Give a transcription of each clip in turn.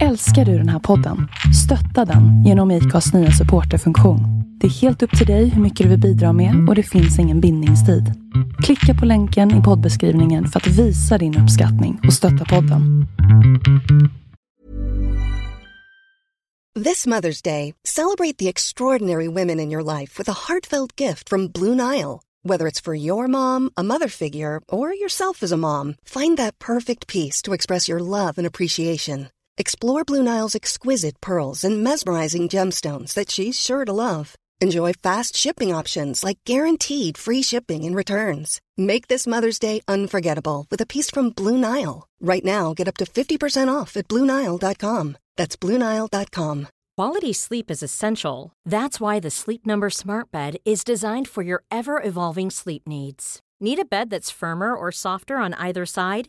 Älskar du den här podden? Stötta den genom IKAs nya supporterfunktion. Det är helt upp till dig hur mycket du vill bidra med och det finns ingen bindningstid. Klicka på länken i poddbeskrivningen för att visa din uppskattning och stötta podden. This Mother's Day, celebrate the extraordinary women in your life with a heartfelt gift from Blue Nile. Whether it's for your mom, a mother figure, or yourself as a mom, find that perfect piece to express your love and appreciation. Explore Blue Nile's exquisite pearls and mesmerizing gemstones that she's sure to love. Enjoy fast shipping options like guaranteed free shipping and returns. Make this Mother's Day unforgettable with a piece from Blue Nile. Right now, get up to 50% off at BlueNile.com. That's BlueNile.com. Quality sleep is essential. That's why the Sleep Number Smart Bed is designed for your ever evolving sleep needs. Need a bed that's firmer or softer on either side?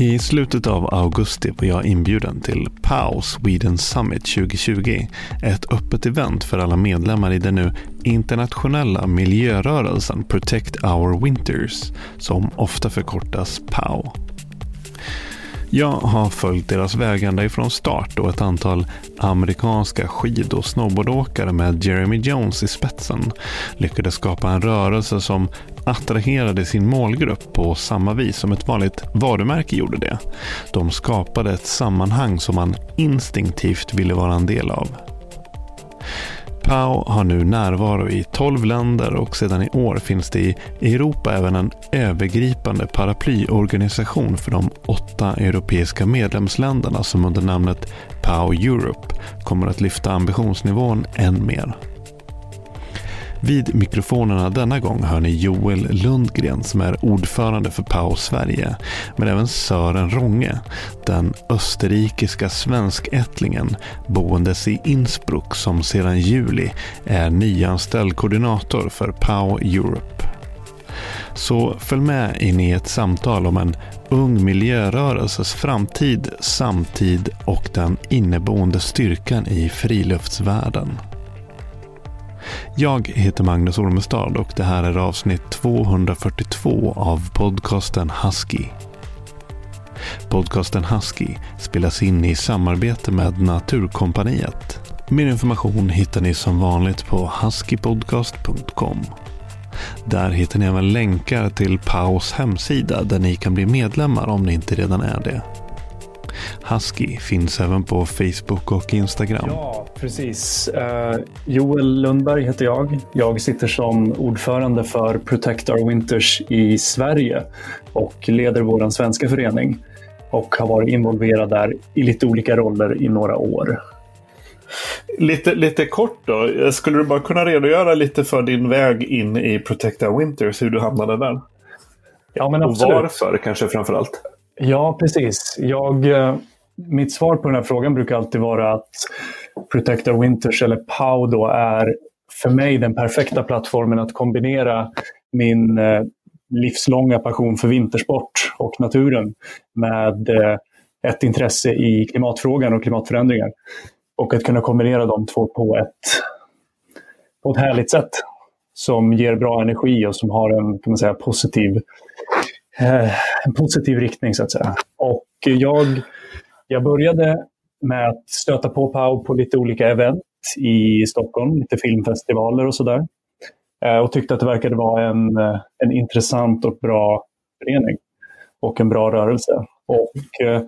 I slutet av augusti var jag inbjuden till POW Sweden Summit 2020. Ett öppet event för alla medlemmar i den nu internationella miljörörelsen Protect Our Winters, som ofta förkortas POW. Jag har följt deras väg ända ifrån start och ett antal amerikanska skid och snowboardåkare med Jeremy Jones i spetsen lyckades skapa en rörelse som attraherade sin målgrupp på samma vis som ett vanligt varumärke gjorde det. De skapade ett sammanhang som man instinktivt ville vara en del av. Pau har nu närvaro i 12 länder och sedan i år finns det i Europa även en övergripande paraplyorganisation för de åtta europeiska medlemsländerna som under namnet Pau Europe kommer att lyfta ambitionsnivån än mer. Vid mikrofonerna denna gång hör ni Joel Lundgren som är ordförande för PAO Sverige, men även Sören Ronge, den österrikiska svenskättlingen boendes i Innsbruck som sedan juli är nyanställd koordinator för PAO Europe. Så följ med in i ett samtal om en ung miljörörelses framtid, samtid och den inneboende styrkan i friluftsvärlden. Jag heter Magnus Ormestad och det här är avsnitt 242 av podcasten Husky. Podcasten Husky spelas in i samarbete med Naturkompaniet. Mer information hittar ni som vanligt på huskypodcast.com. Där hittar ni även länkar till PAUs hemsida där ni kan bli medlemmar om ni inte redan är det. Husky finns även på Facebook och Instagram. Ja, precis. Uh, Joel Lundberg heter jag. Jag sitter som ordförande för Protect Our Winters i Sverige och leder vår svenska förening och har varit involverad där i lite olika roller i några år. Lite, lite kort då, skulle du bara kunna redogöra lite för din väg in i Protect Our Winters, hur du hamnade där? Ja, men absolut. Och varför kanske framför allt? Ja, precis. Jag, eh, mitt svar på den här frågan brukar alltid vara att Protector Winters, eller POW, då, är för mig den perfekta plattformen att kombinera min eh, livslånga passion för vintersport och naturen med eh, ett intresse i klimatfrågan och klimatförändringar. Och att kunna kombinera de två på ett, på ett härligt sätt som ger bra energi och som har en kan man säga, positiv Eh, en positiv riktning så att säga. Och jag, jag började med att stöta på Pau på lite olika event i Stockholm, lite filmfestivaler och sådär. Eh, och tyckte att det verkade vara en, eh, en intressant och bra förening och en bra rörelse. Och, eh,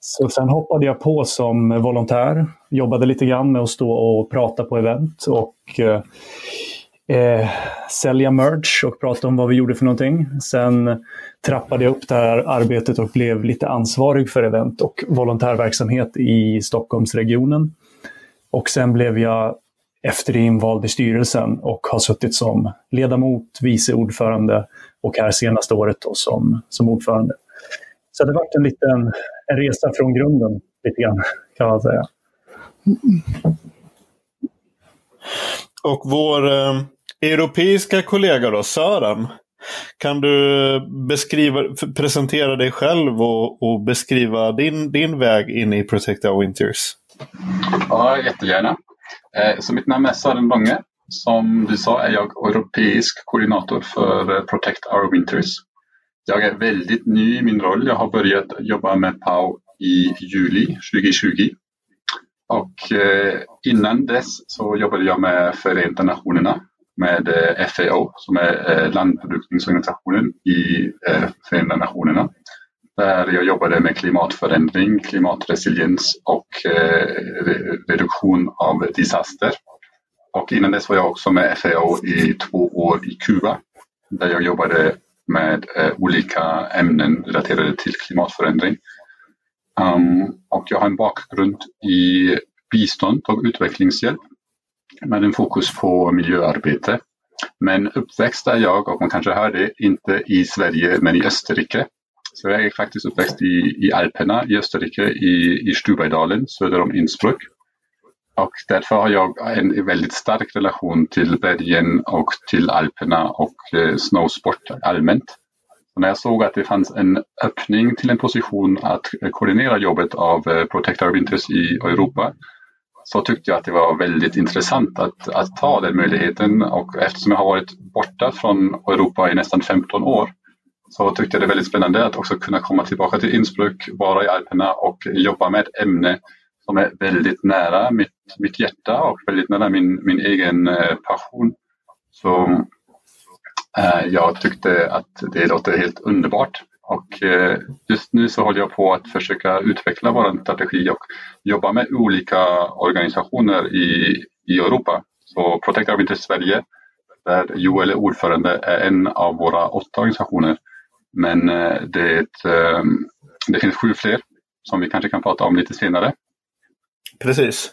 så sen hoppade jag på som volontär, jobbade lite grann med att stå och prata på event och eh, Eh, sälja merch och prata om vad vi gjorde för någonting. Sen trappade jag upp det här arbetet och blev lite ansvarig för event och volontärverksamhet i Stockholmsregionen. Och sen blev jag efter det invald i styrelsen och har suttit som ledamot, vice ordförande och här senaste året då som, som ordförande. Så det har varit en liten en resa från grunden, lite grann, kan man säga. Och vår eh, europeiska kollega då, Sören, kan du beskriva, presentera dig själv och, och, beskriva din, din väg in i Protect Our Winters? Ja, jättegärna. Eh, så mitt namn är Sören Långe. Som du sa är jag europeisk koordinator för eh, Protect Our Winters. Jag är väldigt ny i min roll. Jag har börjat jobba med PAO i juli 2020. Och eh, innan dess så jobbade jag med Förenta Nationerna med eh, FAO som är eh, landproduktionsorganisationen i eh, Förenta Nationerna. Där jag jobbade med klimatförändring, klimatresiliens och reduktion av disaster. Och innan dess var jag också med FAO i två år i Kuba där jag jobbade med olika ämnen relaterade till klimatförändring. Um, och jag har en bakgrund i bistånd och utvecklingshjälp med en fokus på miljöarbete. Men uppväxt är jag, och man kanske hör det, inte i Sverige men i Österrike. Så jag är faktiskt uppväxt i, i Alperna i Österrike, i, i Stubaidalen söder om Innsbruck. Och därför har jag en väldigt stark relation till bergen och till Alperna och eh, snowsport allmänt. Och när jag såg att det fanns en öppning till en position att eh, koordinera jobbet av eh, Protect Our Winters i Europa så tyckte jag att det var väldigt intressant att, att ta den möjligheten och eftersom jag har varit borta från Europa i nästan 15 år så tyckte jag det var väldigt spännande att också kunna komma tillbaka till Innsbruck, vara i Alperna och jobba med ett ämne som är väldigt nära mitt, mitt hjärta och väldigt nära min, min egen eh, passion. Så äh, jag tyckte att det låter helt underbart. Och eh, just nu så håller jag på att försöka utveckla vår strategi och jobba med olika organisationer i, i Europa. Så Protect Our Winter Sverige, där Joel är ordförande, är en av våra åtta organisationer. Men eh, det, ett, eh, det finns sju fler som vi kanske kan prata om lite senare. Precis.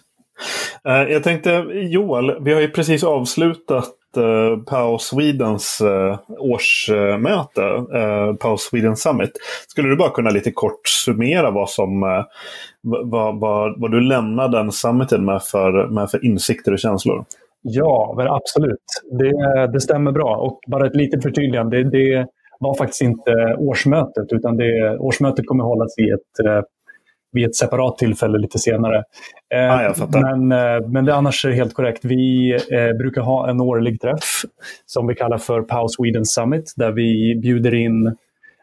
Jag tänkte Joel, vi har ju precis avslutat uh, eh, POW Swedens uh, årsmöte, uh, Power Sweden Summit. Skulle du bara kunna lite kort summera vad som uh, vad, vad, vad du lämnar den summiten med för, med för insikter och känslor? Ja, men absolut. Det, det stämmer bra. Och bara ett litet förtydligande. Det, det var faktiskt inte årsmötet, utan det, årsmötet kommer hållas i ett vid ett separat tillfälle lite senare. Eh, ah, men, eh, men det annars är helt korrekt. Vi eh, brukar ha en årlig träff som vi kallar för POW Sweden Summit där vi bjuder in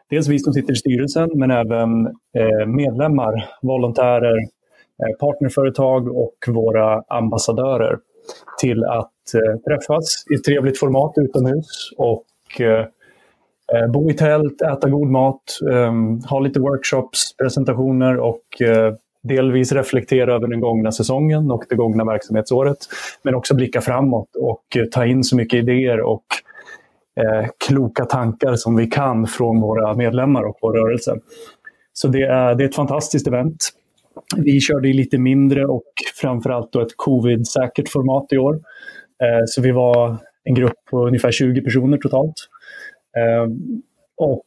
dels vi som sitter i styrelsen men även eh, medlemmar, volontärer, eh, partnerföretag och våra ambassadörer till att eh, träffas i ett trevligt format utomhus och Eh, bo i tält, äta god mat, ehm, ha lite workshops, presentationer och eh, delvis reflektera över den gångna säsongen och det gångna verksamhetsåret. Men också blicka framåt och eh, ta in så mycket idéer och kloka tankar som vi kan från våra medlemmar och vår rörelse. Så det är, det är ett fantastiskt event. Vi körde i lite mindre och framförallt då ett covid-säkert format i år. Så vi var en grupp på ungefär 20 personer totalt. Ehm, och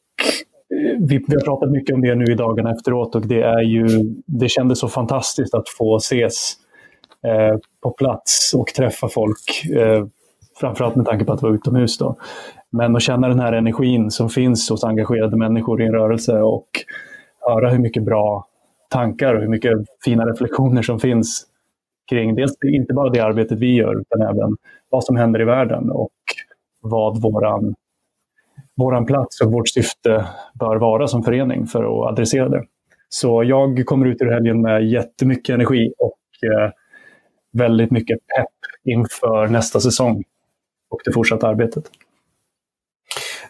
eh, vi, vi, har pratat mycket om det nu i dagarna efteråt och det, är ju, det kändes så fantastiskt att få ses eh, på plats och träffa folk. Eh, framförallt med tanke på att vara utomhus. Då. Men att känna den här energin som finns hos engagerade människor i en rörelse och höra hur mycket bra tankar och hur mycket fina reflektioner som finns kring dels inte bara det arbetet vi gör utan även vad som händer i världen och vad våran vår plats och vårt syfte bör vara som förening för att adressera det. Så jag kommer ut ur helgen med jättemycket energi och eh, väldigt mycket pepp inför nästa säsong och det fortsatta arbetet.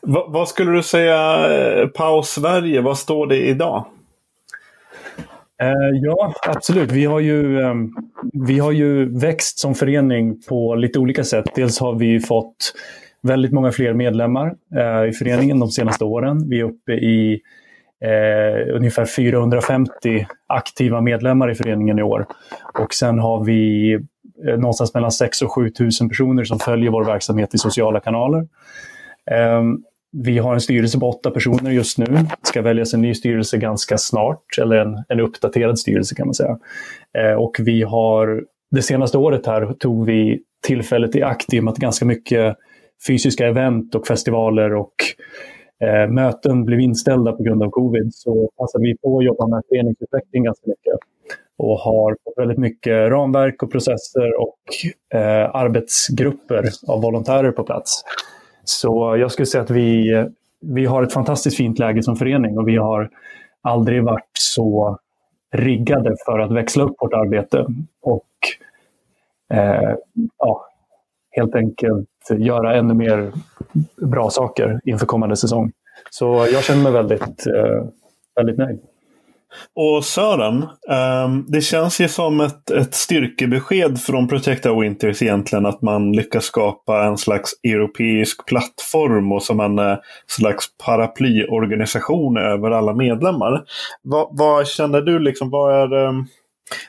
V vad skulle du säga, eh, PAO Sverige, vad står det idag? Eh, ja, absolut. Vi har, ju, eh, vi har ju växt som förening på lite olika sätt. Dels har vi fått väldigt många fler medlemmar eh, i föreningen de senaste åren. Vi är uppe i eh, ungefär 450 aktiva medlemmar i föreningen i år. Och sen har vi eh, någonstans mellan 6 och 7 000 personer som följer vår verksamhet i sociala kanaler. Eh, vi har en styrelse på åtta personer just nu. Det ska väljas en ny styrelse ganska snart, eller en, en uppdaterad styrelse kan man säga. Eh, och vi har, det senaste året här tog vi tillfället i akt i och med att ganska mycket fysiska event och festivaler och eh, möten blev inställda på grund av covid så passade vi på att jobba med föreningsutveckling ganska mycket och har fått väldigt mycket ramverk och processer och eh, arbetsgrupper av volontärer på plats. Så jag skulle säga att vi, vi har ett fantastiskt fint läge som förening och vi har aldrig varit så riggade för att växla upp vårt arbete och eh, ja, helt enkelt göra ännu mer bra saker inför kommande säsong. Så jag känner mig väldigt, eh, väldigt nöjd. Och Sören, ehm, det känns ju som ett, ett styrkebesked från Protecta Winters egentligen att man lyckas skapa en slags europeisk plattform och som en eh, slags paraplyorganisation över alla medlemmar. Vad, vad känner du, liksom, vad är ehm,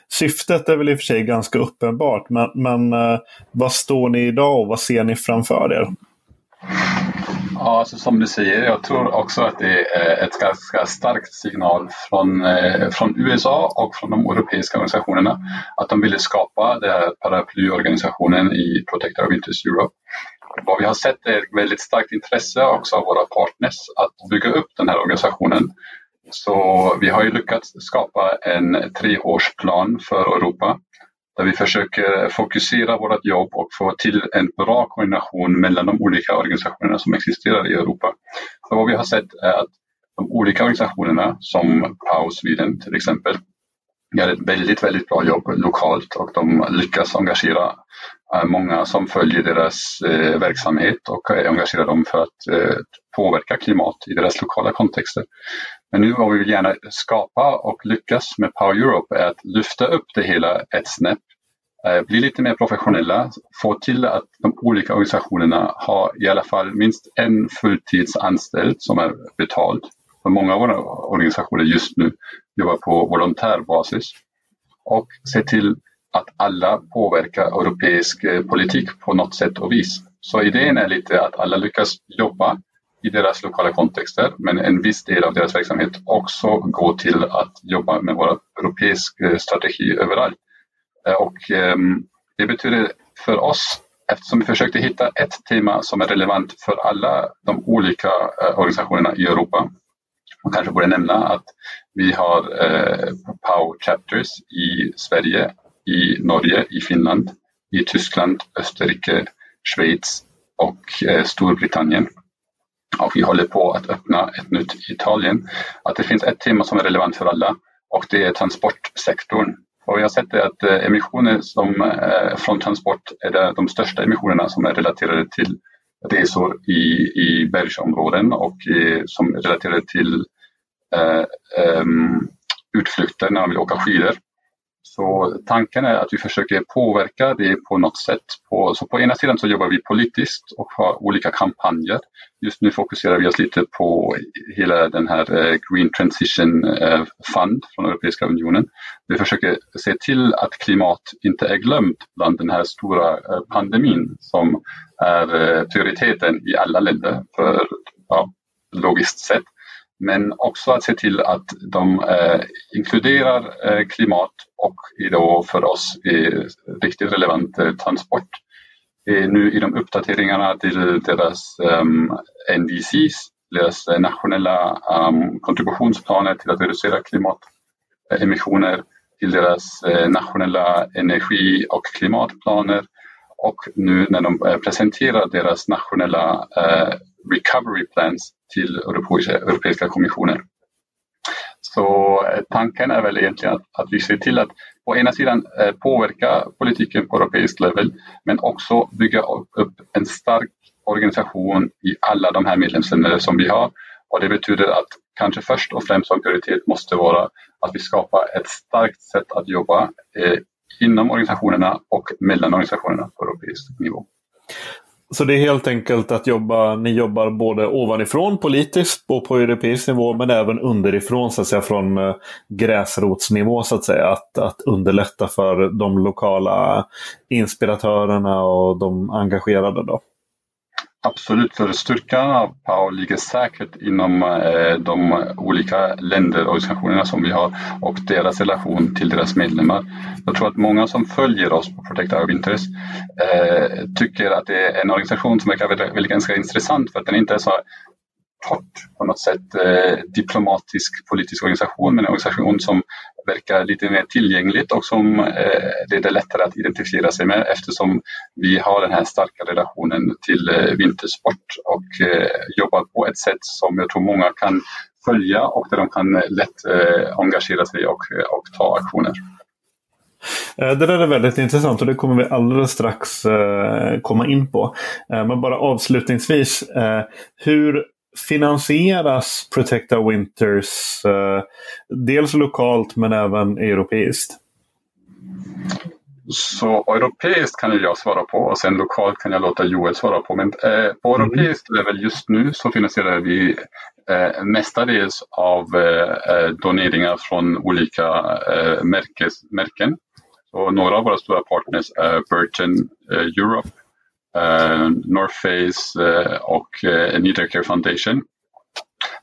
Syftet är väl i och för sig ganska uppenbart, men, men eh, vad står ni idag och vad ser ni framför er? Ja, alltså som du säger, jag tror också att det är ett ganska starkt signal från, eh, från USA och från de europeiska organisationerna att de ville skapa den här paraplyorganisationen i Protect of Interest Europe. Vad vi har sett är ett väldigt starkt intresse också av våra partners att bygga upp den här organisationen. Så vi har ju lyckats skapa en treårsplan för Europa där vi försöker fokusera vårt jobb och få till en bra koordination mellan de olika organisationerna som existerar i Europa. Så vad vi har sett är att de olika organisationerna som PAO Sweden till exempel gör ett väldigt, väldigt bra jobb lokalt och de lyckas engagera eh, många som följer deras eh, verksamhet och engagera dem för att eh, påverka klimat i deras lokala kontexter. Men nu vad vi vill gärna skapa och lyckas med Power Europe är att lyfta upp det hela ett snäpp, eh, bli lite mer professionella, få till att de olika organisationerna har i alla fall minst en fulltidsanställd som är betald. För många av våra organisationer just nu jobbar på volontärbasis och se till att alla påverkar europeisk eh, politik på något sätt och vis. Så idén är lite att alla lyckas jobba i deras lokala kontexter, men en viss del av deras verksamhet också går till att jobba med vår europeiska eh, strategi överallt. Eh, och ehm, det betyder för oss, eftersom vi försökte hitta ett tema som är relevant för alla de olika organisationerna i Europa, man kanske borde nämna att vi har eh, POW Chapters i Sverige, i Norge, i Finland, i Tyskland, Österrike, Schweiz och eh, Storbritannien och vi håller på att öppna ett nytt i Italien. Att det finns ett tema som är relevant för alla och det är transportsektorn. Och vi har sett det att eh, emissioner som, eh, från transport är det de största emissionerna som är relaterade till resor i, i bergsområden och i, som är relaterade till eh, um, utflykter när man vill åka skidor. Så tanken är att vi försöker påverka det på något sätt. På, så på ena sidan så jobbar vi politiskt och har olika kampanjer. Just nu fokuserar vi oss lite på hela den här eh, Green Transition eh, Fund från Europeiska unionen. Vi försöker se till att klimat inte är glömt bland den här stora eh, pandemin som är prioriteten i alla länder för ja, logiskt sett men också att se till att de eh, inkluderar eh, klimat och då för oss är riktigt relevant eh, transport. Eh, nu i de uppdateringarna till deras ehm, NDCs, deras eh, nationella ehm, kontributionsplaner till att reducera klimatemissioner, till deras eh, nationella energi och klimatplaner och nu när de eh, presenterar deras nationella eh, recovery plans till Europeiska, Europeiska kommissionen. Så eh, tanken är väl egentligen att, att vi ser till att på ena sidan eh, påverka politiken på europeisk level men också bygga upp en stark organisation i alla de här medlemsländerna som vi har. Och det betyder att kanske först och främst som prioritet måste vara att vi skapar ett starkt sätt att jobba eh, inom organisationerna och mellan organisationerna på europeisk nivå. Så det är helt enkelt att jobba, ni jobbar både ovanifrån politiskt och på europeisk nivå men även underifrån så att säga från eh, gräsrotsnivå så att säga. Att, att underlätta för de lokala inspiratörerna och de engagerade då. Absolut, för styrkan av PAO ligger säkert inom eh, de olika länderorganisationerna som vi har och deras relation till deras medlemmar. Jag tror att många som följer oss på Protect Our Interest eh, tycker att det är en organisation som verkar väldigt, väldigt ganska intressant för att den inte är så kort på något sätt eh, diplomatisk politisk organisation men en organisation som verkar lite mer tillgängligt och som eh, det är lättare att identifiera sig med eftersom vi har den här starka relationen till eh, vintersport och eh, jobbar på ett sätt som jag tror många kan följa och där de kan eh, lätt eh, engagera sig och, eh, och ta aktioner. Eh, det där är väldigt intressant och det kommer vi alldeles strax komma in på. Men bara avslutningsvis, hur finansieras Protect Our Winters eh, dels lokalt men även europeiskt? Så europeiskt kan jag svara på och sen lokalt kan jag låta Joel svara på. Men eh, på mm. europeiskt level just nu så finansierar vi eh, mestadels av eh, eh doneringar från olika eh, märkes, märken. Så några av våra stora partners är Burton eh, Europe, Eh, North Face eh, och eh, Care Foundation.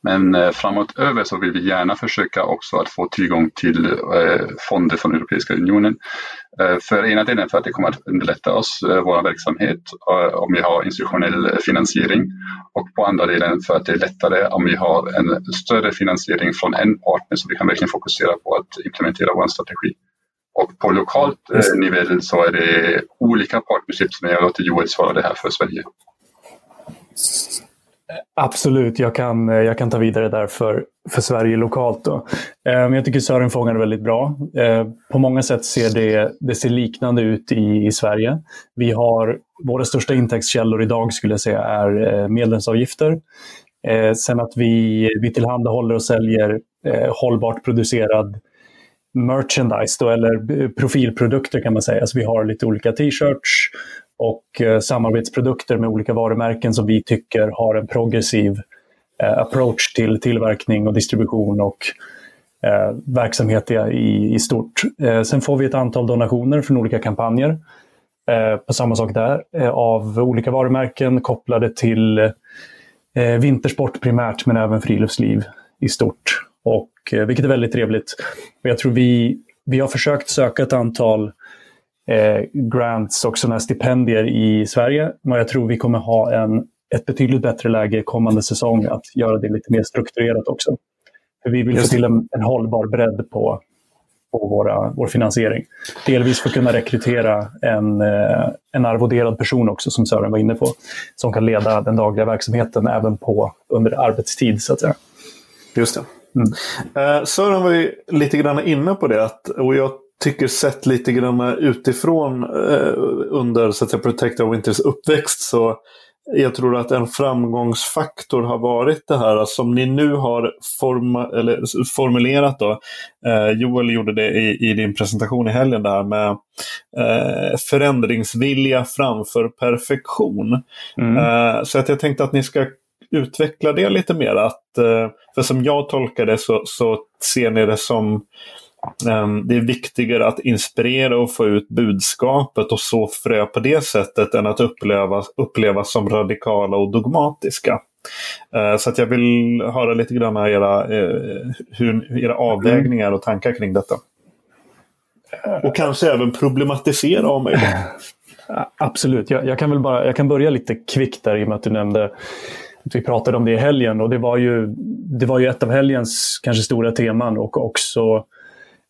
Men eh, framåt över så vill vi gärna försöka också att få tillgång till eh, fonder från Europeiska unionen. För ena delen för att det kommer att underlätta oss, vår verksamhet, om vi har institutionell finansiering. Och på andra delen för att det är lättare om vi har en större finansiering från en partner så vi kan verkligen fokusera på att implementera vår strategi. Och på lokalt eh, nivå så är det olika partnerships, men jag låter Joel svara det här för Sverige. Absolut, jag kan, jag kan ta vidare där för, för Sverige lokalt. Då. Eh, jag tycker Sören fångar det väldigt bra. Eh, på många sätt ser det, det ser liknande ut i, i Sverige. Vi har våra största intäktskällor idag skulle jag säga är medlemsavgifter. Sen att vi, vi tillhandahåller och säljer hållbart producerad merchandise då, eller profilprodukter kan man säga. Så vi har lite olika t-shirts och eh, samarbetsprodukter med olika varumärken som vi tycker har en progressiv eh, approach till tillverkning och distribution och eh, verksamhet i, i stort. Eh, sen får vi ett antal donationer från olika kampanjer. Eh, på samma sak där, eh, av olika varumärken kopplade till eh, vintersport primärt men även friluftsliv i stort. Och, eh, vilket är väldigt trevligt. Och jag tror vi, vi har försökt söka ett antal eh, grants och sådana stipendier i Sverige. Men jag tror vi kommer ha en, ett betydligt bättre läge kommande säsong att göra det lite mer strukturerat också. För vi vill få till en, en hållbar bredd på, på våra, vår finansiering. Delvis för att kunna rekrytera en, eh, en arvoderad person också, som Sören var inne på, som kan leda den dagliga verksamheten även på under arbetstid. så att säga. Just det. Mm. Uh, Sören var ju lite grann inne på det. Att, och jag tycker sett lite grann utifrån uh, under så att säga, Protector Winters uppväxt så jag tror att en framgångsfaktor har varit det här som ni nu har forma, eller, formulerat. Då. Eh, Joel gjorde det i, i, din presentation i helgen där med eh, förändringsvilja framför perfektion. Mm. Eh, så att jag tänkte att ni ska utveckla det lite mer. Att, eh, för som jag tolkar det så, så ser ni det som um, det är viktigare att inspirera och få ut budskapet och så frö på det sättet än att uppleva, upplevas som radikala och dogmatiska. Uh, så att jag vill höra lite grann era, uh, hur, era avvägningar och tankar kring detta. Och kanske även problematisera om möjligt. Absolut, jag, jag, kan väl bara jag kan börja lite kvickt där i och med att du nämnde vi pratade om det i helgen och det var ju, det var ju ett av helgens kanske stora teman och också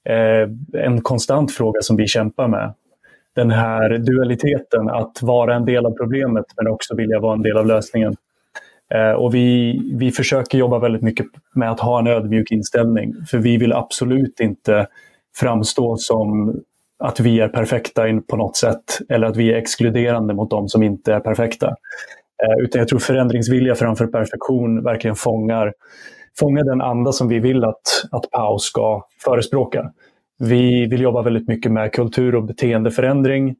eh, en konstant fråga som vi kämpar med. Den här dualiteten att vara en del av problemet men också vilja vara en del av lösningen. Eh, och vi, vi försöker jobba väldigt mycket med att ha en ödmjuk inställning för vi vill absolut inte framstå som att vi är perfekta på något sätt eller att vi är exkluderande mot de som inte är perfekta. Eh, utan jag tror förändringsvilja framför perfektion verkligen fångar, fångar den anda som vi vill att, att PAO ska förespråka. Vi vill jobba väldigt mycket med kultur och beteendeförändring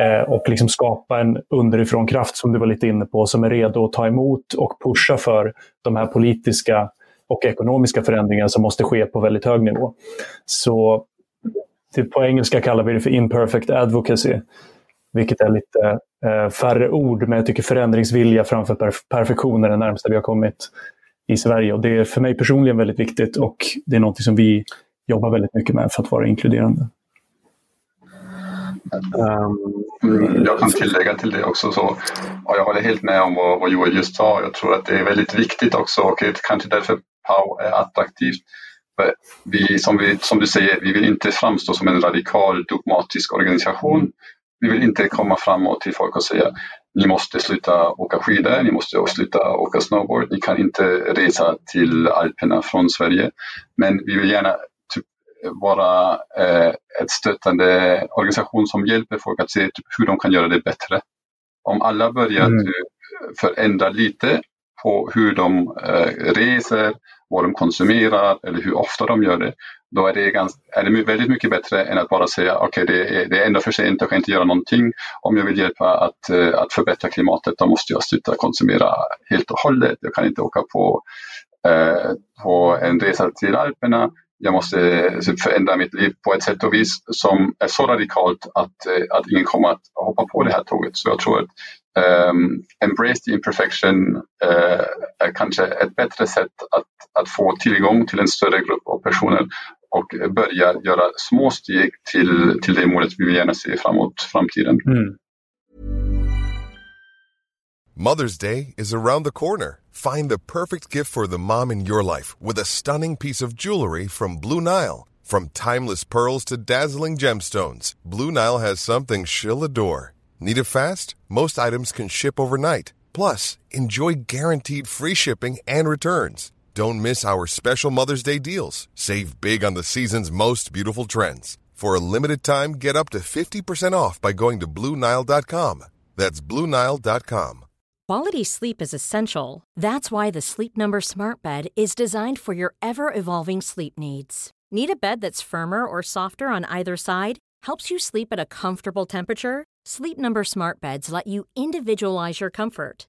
eh, och liksom skapa en underifrån kraft som du var lite inne på, som är redo att ta emot och pusha för de här politiska och ekonomiska förändringar som måste ske på väldigt hög nivå. Så det, på engelska kallar vi det för imperfect advocacy, vilket är lite eh, färre ord, men jag tycker förändringsvilja framför perf perfektion är det närmsta vi har kommit i Sverige. Och det är för mig personligen väldigt viktigt och det är något som vi jobbar väldigt mycket med för att vara inkluderande. Um, jag kan tillägga till det också. Så, och jag håller helt med om vad, vad Joel just sa. Jag tror att det är väldigt viktigt också och det kanske därför POW är attraktivt. Vi som, vi, som du säger, vi vill inte framstå som en radikal dogmatisk organisation. Vi vill inte komma framåt till folk och säga ni måste sluta åka skidor, ni måste sluta åka snowboard, ni kan inte resa till Alperna från Sverige. Men vi vill gärna typ, vara eh, ett stöttande organisation som hjälper folk att se typ, hur de kan göra det bättre. Om alla börjar mm. Typ, förändra lite på hur de eh, reser, vad de konsumerar eller hur ofta de gör det, då är det, ganska, är det väldigt mycket bättre än att bara säga okej okay, det, är, det är ändå för sent, jag kan inte göra någonting. Om jag vill hjälpa att, eh, att förbättra klimatet då måste jag sluta konsumera helt och hållet. Jag kan inte åka på, eh, på en resa till Alperna. Jag måste eh, typ förändra mitt liv på ett sätt och vis som är så radikalt att, eh, att ingen kommer att hoppa på det här tåget. Så jag tror att um, embrace the imperfection uh, är kanske ett bättre sätt att, att få tillgång till en större grupp av personer och börja göra små steg till, till det målet vi gärna se framåt framtiden. Mm. Mother's Day is around the corner. Find the perfect gift for the mom in your life with a stunning piece of jewelry from Blue Nile. From timeless pearls to dazzling gemstones, Blue Nile has something she'll adore. Need it fast? Most items can ship overnight. Plus, enjoy guaranteed free shipping and returns. Don't miss our special Mother's Day deals. Save big on the season's most beautiful trends. For a limited time, get up to 50% off by going to Bluenile.com. That's Bluenile.com. Quality sleep is essential. That's why the Sleep Number Smart Bed is designed for your ever evolving sleep needs. Need a bed that's firmer or softer on either side? Helps you sleep at a comfortable temperature? Sleep Number smart beds let you individualize your comfort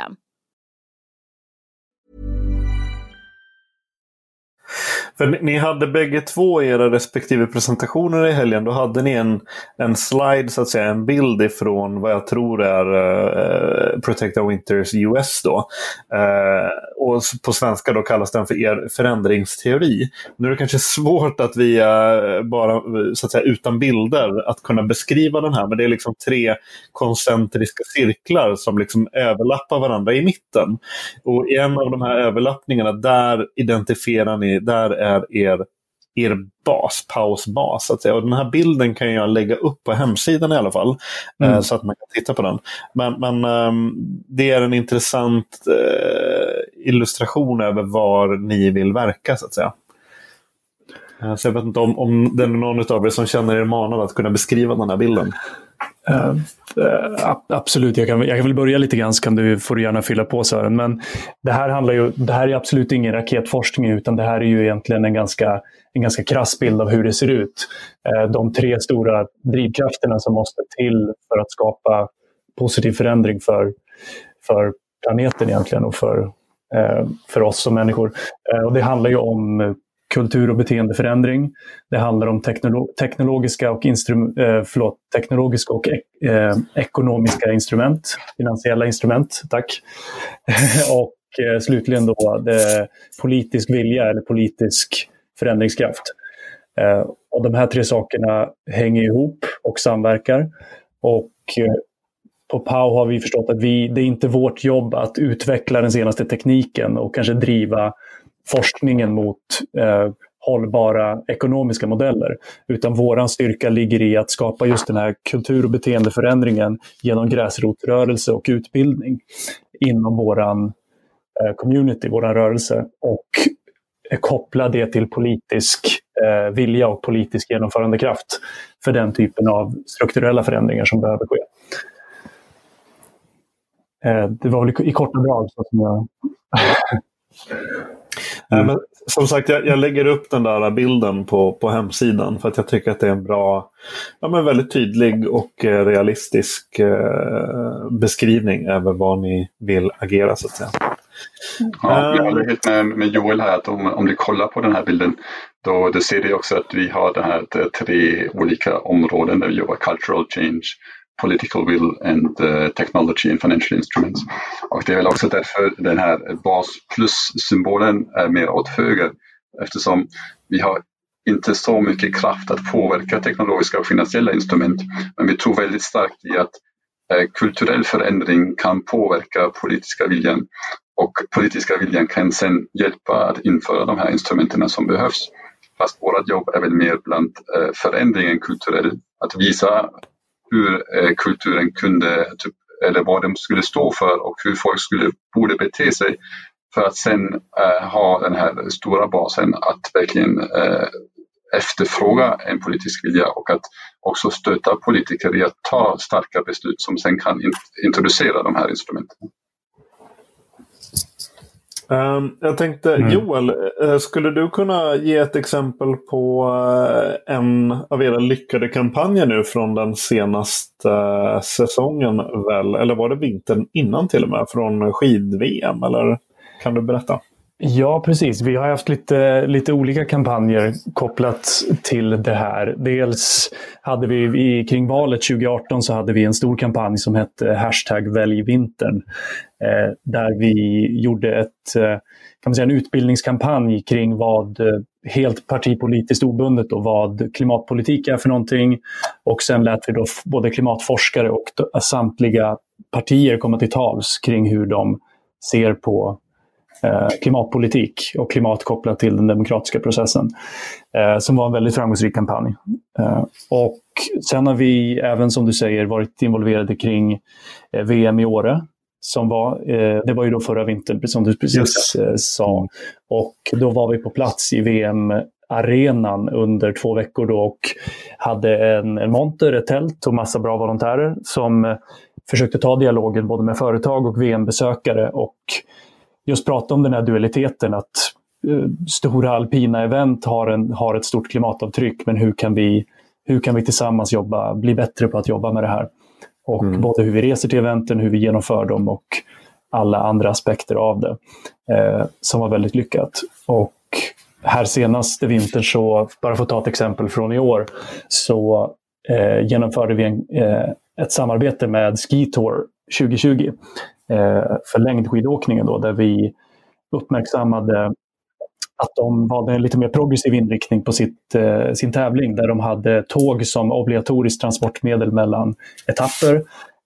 system. För ni hade bägge två era respektive presentationer i helgen. Då hade ni en, en slide, så att säga, en bild ifrån vad jag tror är uh, Protect Our Winters US. Då. Uh, och på svenska då kallas den för er förändringsteori. Nu är det kanske svårt att via, eh, bara så att säga, utan bilder, att kunna beskriva den här. Men det är liksom tre koncentriska cirklar som liksom överlappar varandra i mitten. Och i en av de här överlappningarna, där identifierar ni, där är er, er bas, pausbas. Så att säga. Och den här bilden kan jag lägga upp på hemsidan i alla fall. Eh, mm. så att man kan titta på den. Men, men um, det är en intressant uh, illustration över var ni vill verka så att säga. Uh, så jag vet inte om, om det är någon av er som känner er manad att kunna beskriva den här bilden. Uh, uh, absolut, jag kan, jag kan väl börja lite grann så kan du, får du gärna fylla på Sören. Men det här, handlar ju, det här är absolut ingen raketforskning utan det här är ju egentligen en ganska, en ganska krass bild av hur det ser ut. Uh, de tre stora drivkrafterna som måste till för att skapa positiv förändring för, för planeten egentligen och för för oss som människor. Och det handlar ju om kultur och beteendeförändring. Det handlar om teknolo teknologiska och, instrum eh, förlåt, teknologiska och ek eh, ekonomiska instrument, finansiella instrument, tack. och eh, slutligen då det, politisk vilja eller politisk förändringskraft. Eh, och de här tre sakerna hänger ihop och samverkar. Och eh, på POW har vi förstått att vi, det är inte vårt jobb att utveckla den senaste tekniken och kanske driva forskningen mot eh, hållbara ekonomiska modeller. Utan våran styrka ligger i att skapa just den här kultur och beteendeförändringen genom gräsrotrörelse och utbildning inom våran eh, community, våran rörelse. Och eh, koppla det till politisk eh, vilja och politisk genomförandekraft för den typen av strukturella förändringar som behöver ske. Eh, det var väl i korta drag så som jag Mm. Men, som sagt, jag, jag, lägger upp den där bilden på, på hemsidan för att jag tycker att det är en bra, ja, men väldigt tydlig och eh, realistisk eh, beskrivning över vad ni vill agera så att säga. Ja, jag håller helt med, med Joel här att om, om du kollar på den här bilden då, då ser du också att vi har det här tre olika områden där vi jobbar cultural change, political will and uh, technology and financial instruments. Och det är väl också därför den här bas plus-symbolen är mer åt höger eftersom vi har inte så mycket kraft att påverka teknologiska och finansiella instrument. Men vi tror väldigt starkt i att eh, kulturell förändring kan påverka politiska viljan och politiska viljan kan sedan hjälpa att införa de här instrumenten som behövs. Fast vårt jobb är väl mer bland eh, förändringen kulturell, att visa hur eh, kulturen kunde, typ, eller vad de skulle stå för och hur folk skulle, borde bete sig för att sen eh, ha den här stora basen att verkligen eh, efterfråga en politisk vilja och att också stötta politiker i att ta starka beslut som sen kan in introducera de här instrumenten. Um, jag tänkte, mm. Joel, uh, skulle du kunna ge ett exempel på uh, en av era lyckade kampanjer nu från den senaste uh, säsongen väl? Eller var det vintern innan till och med? Från skid-VM? Eller kan du berätta? Ja, precis. Vi har haft lite, lite olika kampanjer kopplat till det här. Dels hade vi i, kring valet 2018 så hade vi en stor kampanj som hette hashtag välj vintern. Eh, där vi gjorde ett, eh, kan man säga, en utbildningskampanj kring vad eh, helt partipolitiskt obundet och vad klimatpolitik är för någonting. Och sen lät vi då både klimatforskare och samtliga partier komma till tals kring hur de ser på klimatpolitik och klimat kopplat till den demokratiska processen. Eh, som var en väldigt framgångsrik kampanj. Eh, och sen har vi även som du säger varit involverade kring VM i Åre. Som var, det var ju då förra vintern, som du precis sa. Och då var vi på plats i VM arenan under två veckor då och hade en, en monter, ett tält och massa bra volontärer som försökte ta dialogen både med företag och VM-besökare och just prata om den här dualiteten att eh, stora alpina event har, en, har ett stort klimatavtryck, men hur kan, vi, hur kan vi tillsammans jobba, bli bättre på att jobba med det här? Och mm. både hur vi reser till eventen, hur vi genomför dem och alla andra aspekter av det. Eh, som var väldigt lyckat. Och här senaste vintern, så, bara för att ta ett exempel från i år, så eh, genomförde vi en, eh, ett samarbete med Ski Tour 2020 eh, Eh, för längdskidåkningen då, där vi uppmärksammade att de valde en lite mer progressiv inriktning på sitt, eh, sin tävling där de hade tåg som obligatoriskt transportmedel mellan etapper.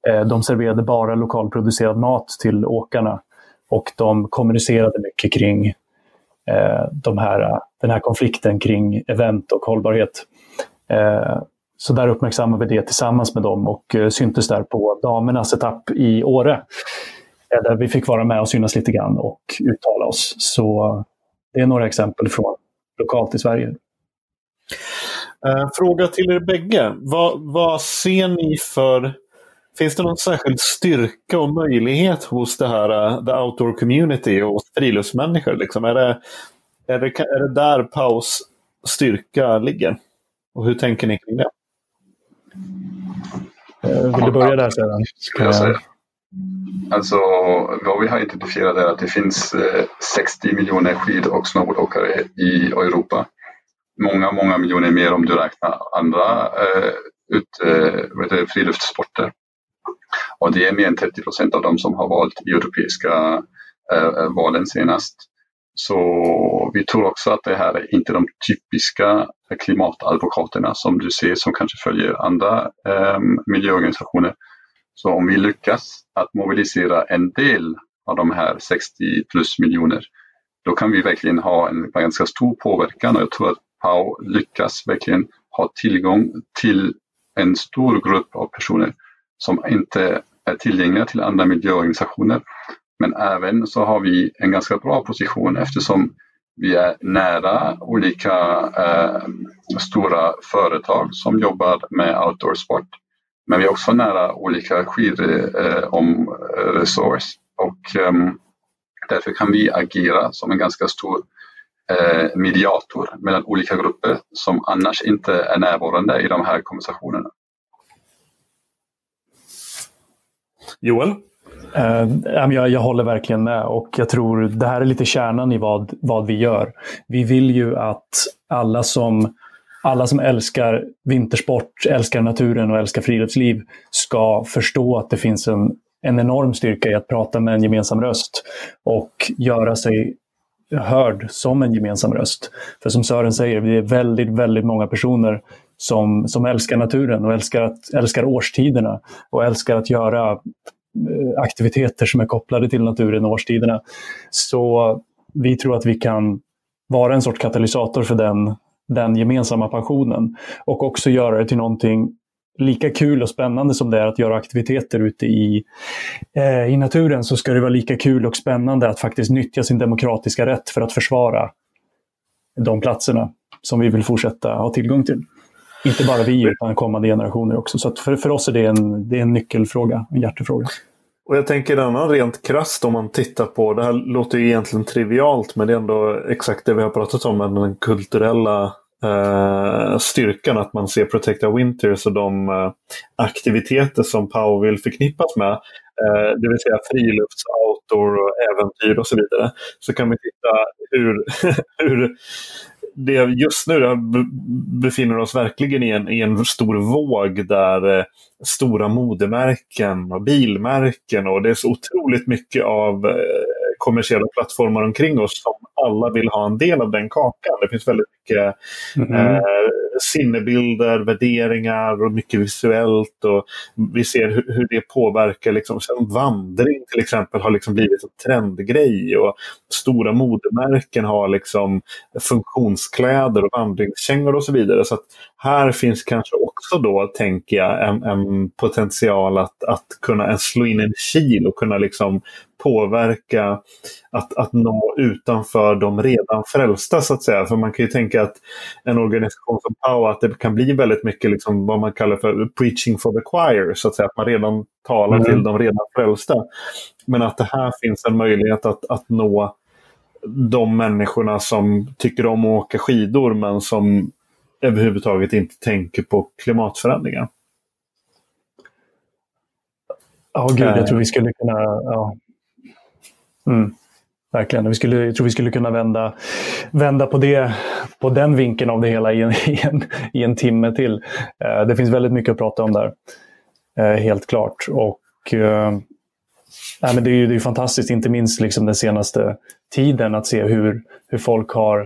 Eh, de serverade bara lokalproducerad mat till åkarna och de kommunicerade mycket kring eh, de här, den här konflikten kring event och hållbarhet. Eh, så där uppmärksammade vi det tillsammans med dem och eh, syntes där på damernas etapp i Åre. Eh, där vi fick vara med och synas lite grann och uttala oss. Så det är några exempel från lokalt i Sverige. Eh, fråga till er bägge. Vad, vad ser ni för Finns det någon särskild styrka och möjlighet hos det här uh, the outdoor community och friluftsmänniskor? Liksom? Är, det, är, det, är det där paus styrka ligger? Och hur tänker ni kring det? Vill du börja där sedan? Alltså vad vi har identifierat är att det finns eh, 60 miljoner skid och snowboardåkare i Europa. Många, många miljoner mer om du räknar andra eh, ut, eh, friluftssporter. Och det är mer än 30 procent av dem som har valt i europeiska eh, eh, valen senast. Så vi tror också att det här är inte de typiska klimatadvokaterna som du ser som kanske följer andra eh, miljöorganisationer. Så om vi lyckas att mobilisera en del av de här 60 plus miljoner, då kan vi verkligen ha en ganska stor påverkan och jag tror att PAO lyckas verkligen ha tillgång till en stor grupp av personer som inte är tillgängliga till andra miljöorganisationer. Men även så har vi en ganska bra position eftersom vi är nära olika eh, stora företag som jobbar med Outdoor Sport. Men vi är också nära olika skidresource eh, och eh, därför kan vi agera som en ganska stor eh, mediator mellan olika grupper som annars inte är närvarande i de här konversationerna. Joel? Uh, jag, jag håller verkligen med och jag tror det här är lite kärnan i vad, vad vi gör. Vi vill ju att alla som, alla som älskar vintersport, älskar naturen och älskar friluftsliv ska förstå att det finns en, en enorm styrka i att prata med en gemensam röst och göra sig hörd som en gemensam röst. För som Sören säger, vi är väldigt, väldigt många personer som, som älskar naturen och älskar, att, älskar årstiderna och älskar att göra eh, aktiviteter som är kopplade till naturen och årstiderna. Så vi tror att vi kan vara en sorts katalysator för den, den gemensamma passionen och också göra det till någonting lika kul och spännande som det är att göra aktiviteter ute i, eh, i naturen så ska det vara lika kul och spännande att faktiskt nyttja sin demokratiska rätt för att försvara de platserna som vi vill fortsätta ha tillgång till. Inte bara vi, utan kommande generationer också. Så för, för oss är det, en, det är en nyckelfråga, en hjärtefråga. Och jag tänker en annan rent krasst om man tittar på, det här låter ju egentligen trivialt men det är ändå exakt det vi har pratat om, den kulturella eh, styrkan att man ser Protecta Winters och de eh, aktiviteter som Pau vill förknippas med. Eh, det vill säga frilufts, outdoor, och äventyr och så vidare. Så kan vi titta hur, hur det just nu befinner oss verkligen i en, i en stor våg där eh, stora modemärken och bilmärken och det är så otroligt mycket av eh, kommersiella plattformar omkring oss som alla vill ha en del av den kakan. Det finns väldigt mycket mm eh, sinnebilder, värderingar och mycket visuellt. Och vi ser hur, hur det påverkar. Liksom, vandring till exempel har liksom blivit en trendgrej. Och stora modemärken har liksom funktionskläder och vandringskängor och så vidare. Så här finns kanske också då, tänker jag, en, en potential att, att kunna slå in en kil och kunna liksom påverka att, att nå utanför de redan frälsta så att säga. För man kan ju tänka att en organisation som POW, att det kan bli väldigt mycket liksom vad man kallar för preaching for the choir, så att säga. Att man redan talar mm. till de redan frälsta. Men att det här finns en möjlighet att, att nå de människorna som tycker om att åka skidor men som överhuvudtaget inte tänker på klimatförändringar. Ja, oh, gud, jag tror vi skulle kunna... Ja. Mm. Verkligen. Vi skulle, jag tror vi skulle kunna vända, vända på, det, på den vinkeln av det hela i en, i en, i en timme till. Eh, det finns väldigt mycket att prata om där. Eh, helt klart. Och, eh, nej, men det är ju det är fantastiskt, inte minst liksom den senaste tiden, att se hur, hur folk har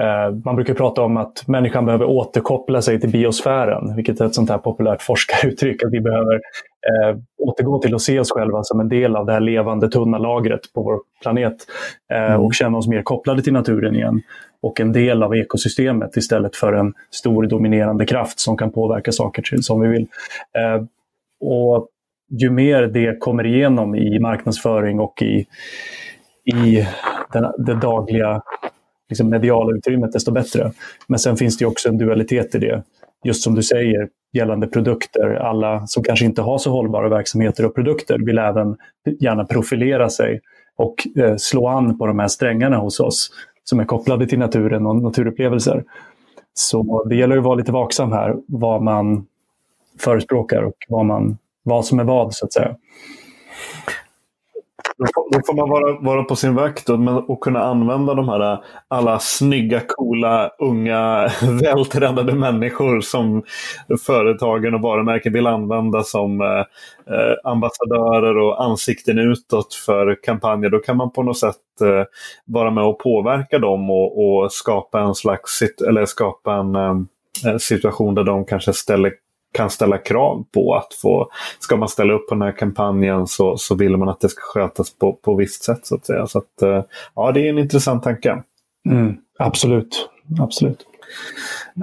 eh, man brukar prata om att människan behöver återkoppla sig till biosfären, vilket är ett sånt här populärt forskaruttryck. Att vi behöver eh, återgå till att se oss själva som en del av det här levande tunna lagret på vår planet eh, mm. och känna oss mer kopplade till naturen igen. Och en del av ekosystemet istället för en stor dominerande kraft som kan påverka saker till som vi vill. Eh, och ju mer det kommer igenom i marknadsföring och i, i den, det dagliga liksom mediala utrymmet, desto bättre. Men sen finns det också en dualitet i det. Just som du säger, gällande produkter. Alla som kanske inte har så hållbara verksamheter och produkter vill även gärna profilera sig och eh, slå an på de här strängarna hos oss som är kopplade till naturen och naturupplevelser. Så det gäller att vara lite vaksam här, vad man förespråkar och vad, man, vad som är vad, så att säga. Då får, man vara, vara på sin vakt och, och kunna använda de här alla snygga, coola, unga, vältränade människor som företagen och varumärken vill använda som eh, eh, ambassadörer och ansikten utåt för kampanjer. Då kan man på något sätt eh, vara med och påverka dem och, och skapa en slags eller skapa en eh, eh, situation där de kanske ställer kan ställa krav på att få, ska man ställa upp på den här kampanjen så, så vill man att det ska skötas på, på visst sätt så att säga. Så att, eh, ja, det är en intressant tanke. Mm, absolut, absolut.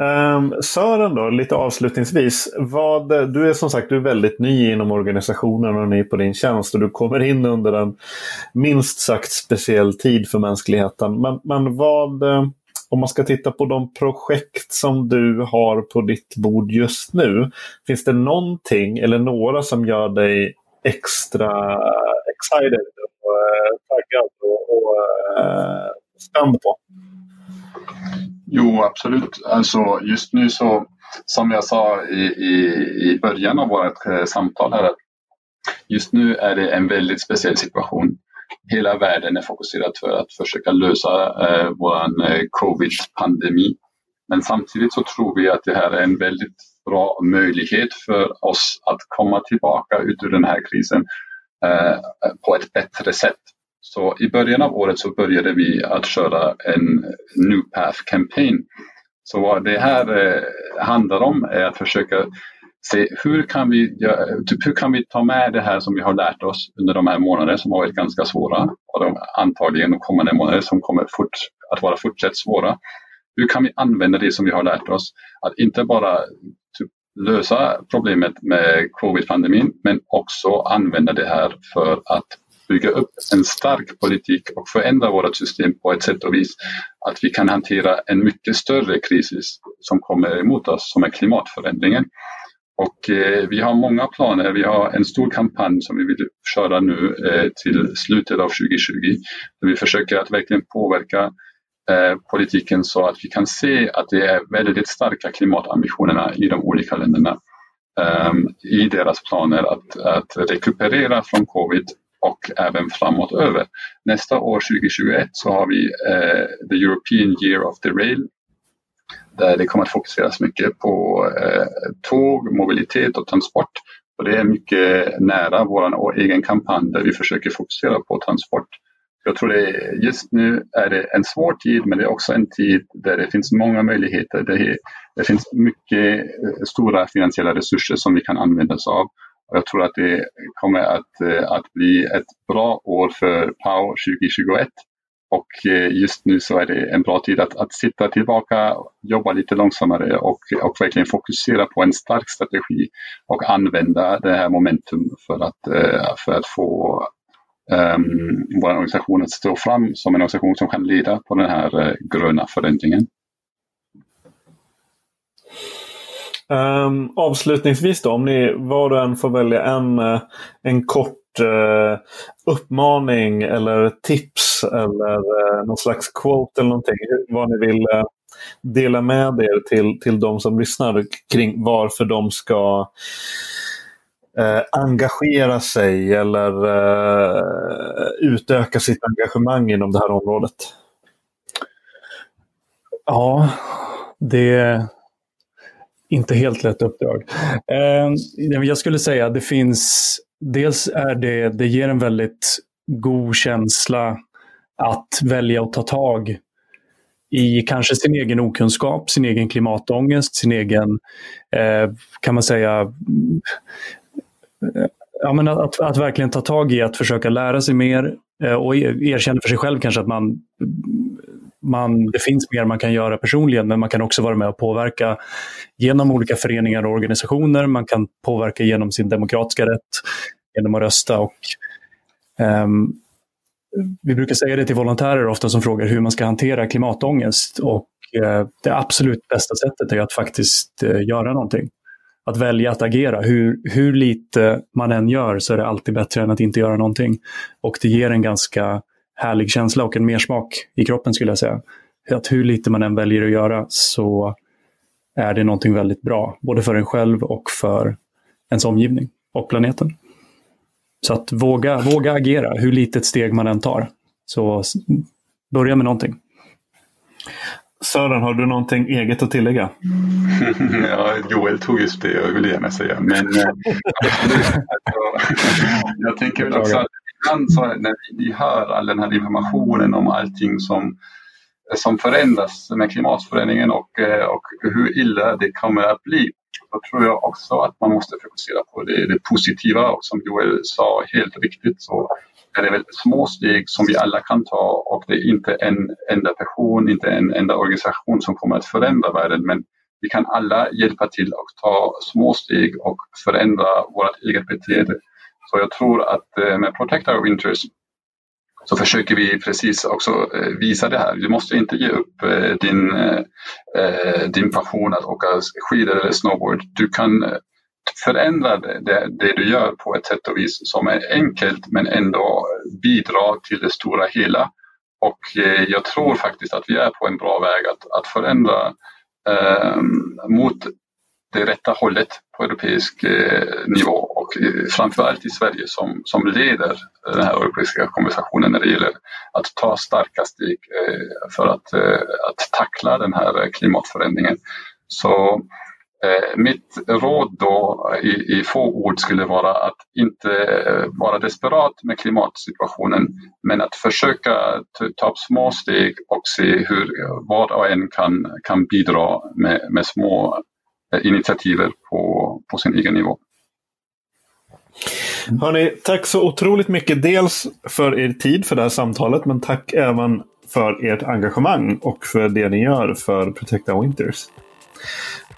Um, Sören då, lite avslutningsvis. Vad, du är som sagt du är väldigt ny inom organisationen och ny på din tjänst och du kommer in under en minst sagt speciell tid för mänskligheten. Men, men vad, eh, om man ska titta på de projekt som du har på ditt bord just nu, finns det någonting eller några som gör dig extra excited och eh, taggad och, och uh, spänd på? Jo, absolut. Alltså just nu så, som jag sa i, i, i början av vårt eh, samtal här, just nu är det en väldigt speciell situation hela världen är fokuserad för att försöka lösa eh, vår eh, covid-pandemi. Men samtidigt så tror vi att det här är en väldigt bra möjlighet för oss att komma tillbaka ut ur den här krisen eh, på ett bättre sätt. Så i början av året så började vi att köra en New Path Campaign. Så vad det här eh, handlar om är att försöka se hur kan, vi, typ hur kan vi ta med det här som vi har lärt oss under de här månaderna som har varit ganska svåra och de antagligen de kommande månader som kommer fort, att vara fortsatt svåra. Hur kan vi använda det som vi har lärt oss? Att inte bara typ, lösa problemet med covid-pandemin men också använda det här för att bygga upp en stark politik och förändra vårt system på ett sätt och vis att vi kan hantera en mycket större kris som kommer emot oss som är klimatförändringen. Och eh, vi har många planer. Vi har en stor kampanj som vi vill köra nu eh, till slutet av 2020. Där vi försöker att verkligen påverka eh, politiken så att vi kan se att det är väldigt starka klimatambitionerna i de olika länderna. Ehm, I deras planer att, att rekuperera från covid och även framåt över. Nästa år 2021 så har vi eh, the European Year of the Rail där det kommer att fokuseras mycket på eh, tåg, mobilitet och transport. Och det är mycket nära vår egen kampanj där vi försöker fokusera på transport. Jag tror det just nu är det en svår tid men det är också en tid där det finns många möjligheter. Det, det finns mycket eh, stora finansiella resurser som vi kan använda oss av. Och jag tror att det kommer att, eh, att bli ett bra år för POW 2021 och eh, just nu så är det en bra tid att, att sitta tillbaka, jobba lite långsammare och, och verkligen fokusera på en stark strategi och använda det här momentum för att, eh, för att få um, vår organisation att stå fram som en organisation som kan leda på den här eh, gröna förändringen. Um, avslutningsvis då, om ni var och en får välja en, en kort eh, uppmaning eller tips eller eh, någon slags quote eller någonting. Vad ni vill eh, dela med er till, till de som lyssnar kring varför de ska eh, engagera sig eller eh, utöka sitt engagemang inom det här området. Ja, det är inte helt lätt uppdrag. Eh, jag skulle säga att det finns dels är det, det ger en väldigt god känsla att välja att ta tag i kanske sin egen okunskap, sin egen klimatångest, sin egen, eh, kan man säga, eh, ja, men att, att, verkligen ta tag i att försöka lära sig mer eh, och erkänna för sig själv kanske att man, man, det finns mer man kan göra personligen, men man kan också vara med och påverka genom olika föreningar och organisationer. Man kan påverka genom sin demokratiska rätt, genom att rösta. Och, um, vi brukar säga det till volontärer ofta som frågar hur man ska hantera klimatångest. Och uh, det absolut bästa sättet är att faktiskt uh, göra någonting. Att välja att agera. Hur, hur lite man än gör så är det alltid bättre än att inte göra någonting. Och det ger en ganska härlig känsla och en mersmak i kroppen skulle jag säga. Att hur lite man än väljer att göra så är det någonting väldigt bra. Både för en själv och för ens omgivning och planeten. Så att våga, våga agera, hur litet steg man än tar. Så börja med någonting. Sören, har du någonting eget att tillägga? ja, Joel tog just det jag ville gärna säga. Men eh, alltså, jag tänker väl också att ibland så när vi hör all den här informationen om allting som, som förändras med klimatförändringen och, eh, och hur illa det kommer att bli. Då tror jag också att man måste fokusera på det, det positiva och som Joel sa helt riktigt så är det väl små steg som vi alla kan ta och det är inte en enda person, inte en enda organisation som kommer att förändra världen men vi kan alla hjälpa till och ta små steg och förändra vårt eget beteende. Så jag tror att eh, med Protect Our Winters så försöker vi precis också eh, visa det här. Du måste inte ge upp eh, din, din passion att åka skidor eller snowboard. Du kan förändra det, det, du gör på ett sätt och vis som är enkelt men ändå bidrar till det stora hela. Och jag tror faktiskt att vi är på en bra väg att, att förändra eh, mot det rätta hållet på europeisk eh, nivå och framförallt i Sverige som, som leder den här europeiska konversationen när det gäller att ta starka steg eh, för att, eh, att tackla den här klimatförändringen. Så Eh, mitt råd då i, i, få ord skulle vara att inte eh, vara desperat med klimatsituationen men att försöka ta små steg och se hur var och en kan, kan bidra med, med små eh, initiativ på, på sin egen nivå. Hörrni, tack så otroligt mycket. Dels för er tid för det här samtalet men tack även för ert engagemang och för det ni gör för Protecta Winters.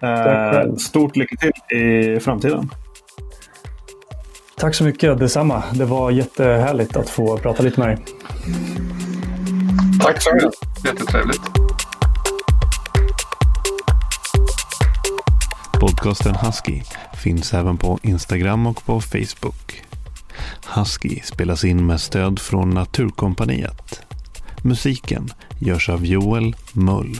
Eh, stort lycka till i framtiden. Tack så mycket, detsamma. Det var jättehärligt att få prata lite med dig. Tack så mycket. Jättetrevligt. Podcasten Husky finns även på Instagram och på Facebook. Husky spelas in med stöd från Naturkompaniet. Musiken görs av Joel Mull.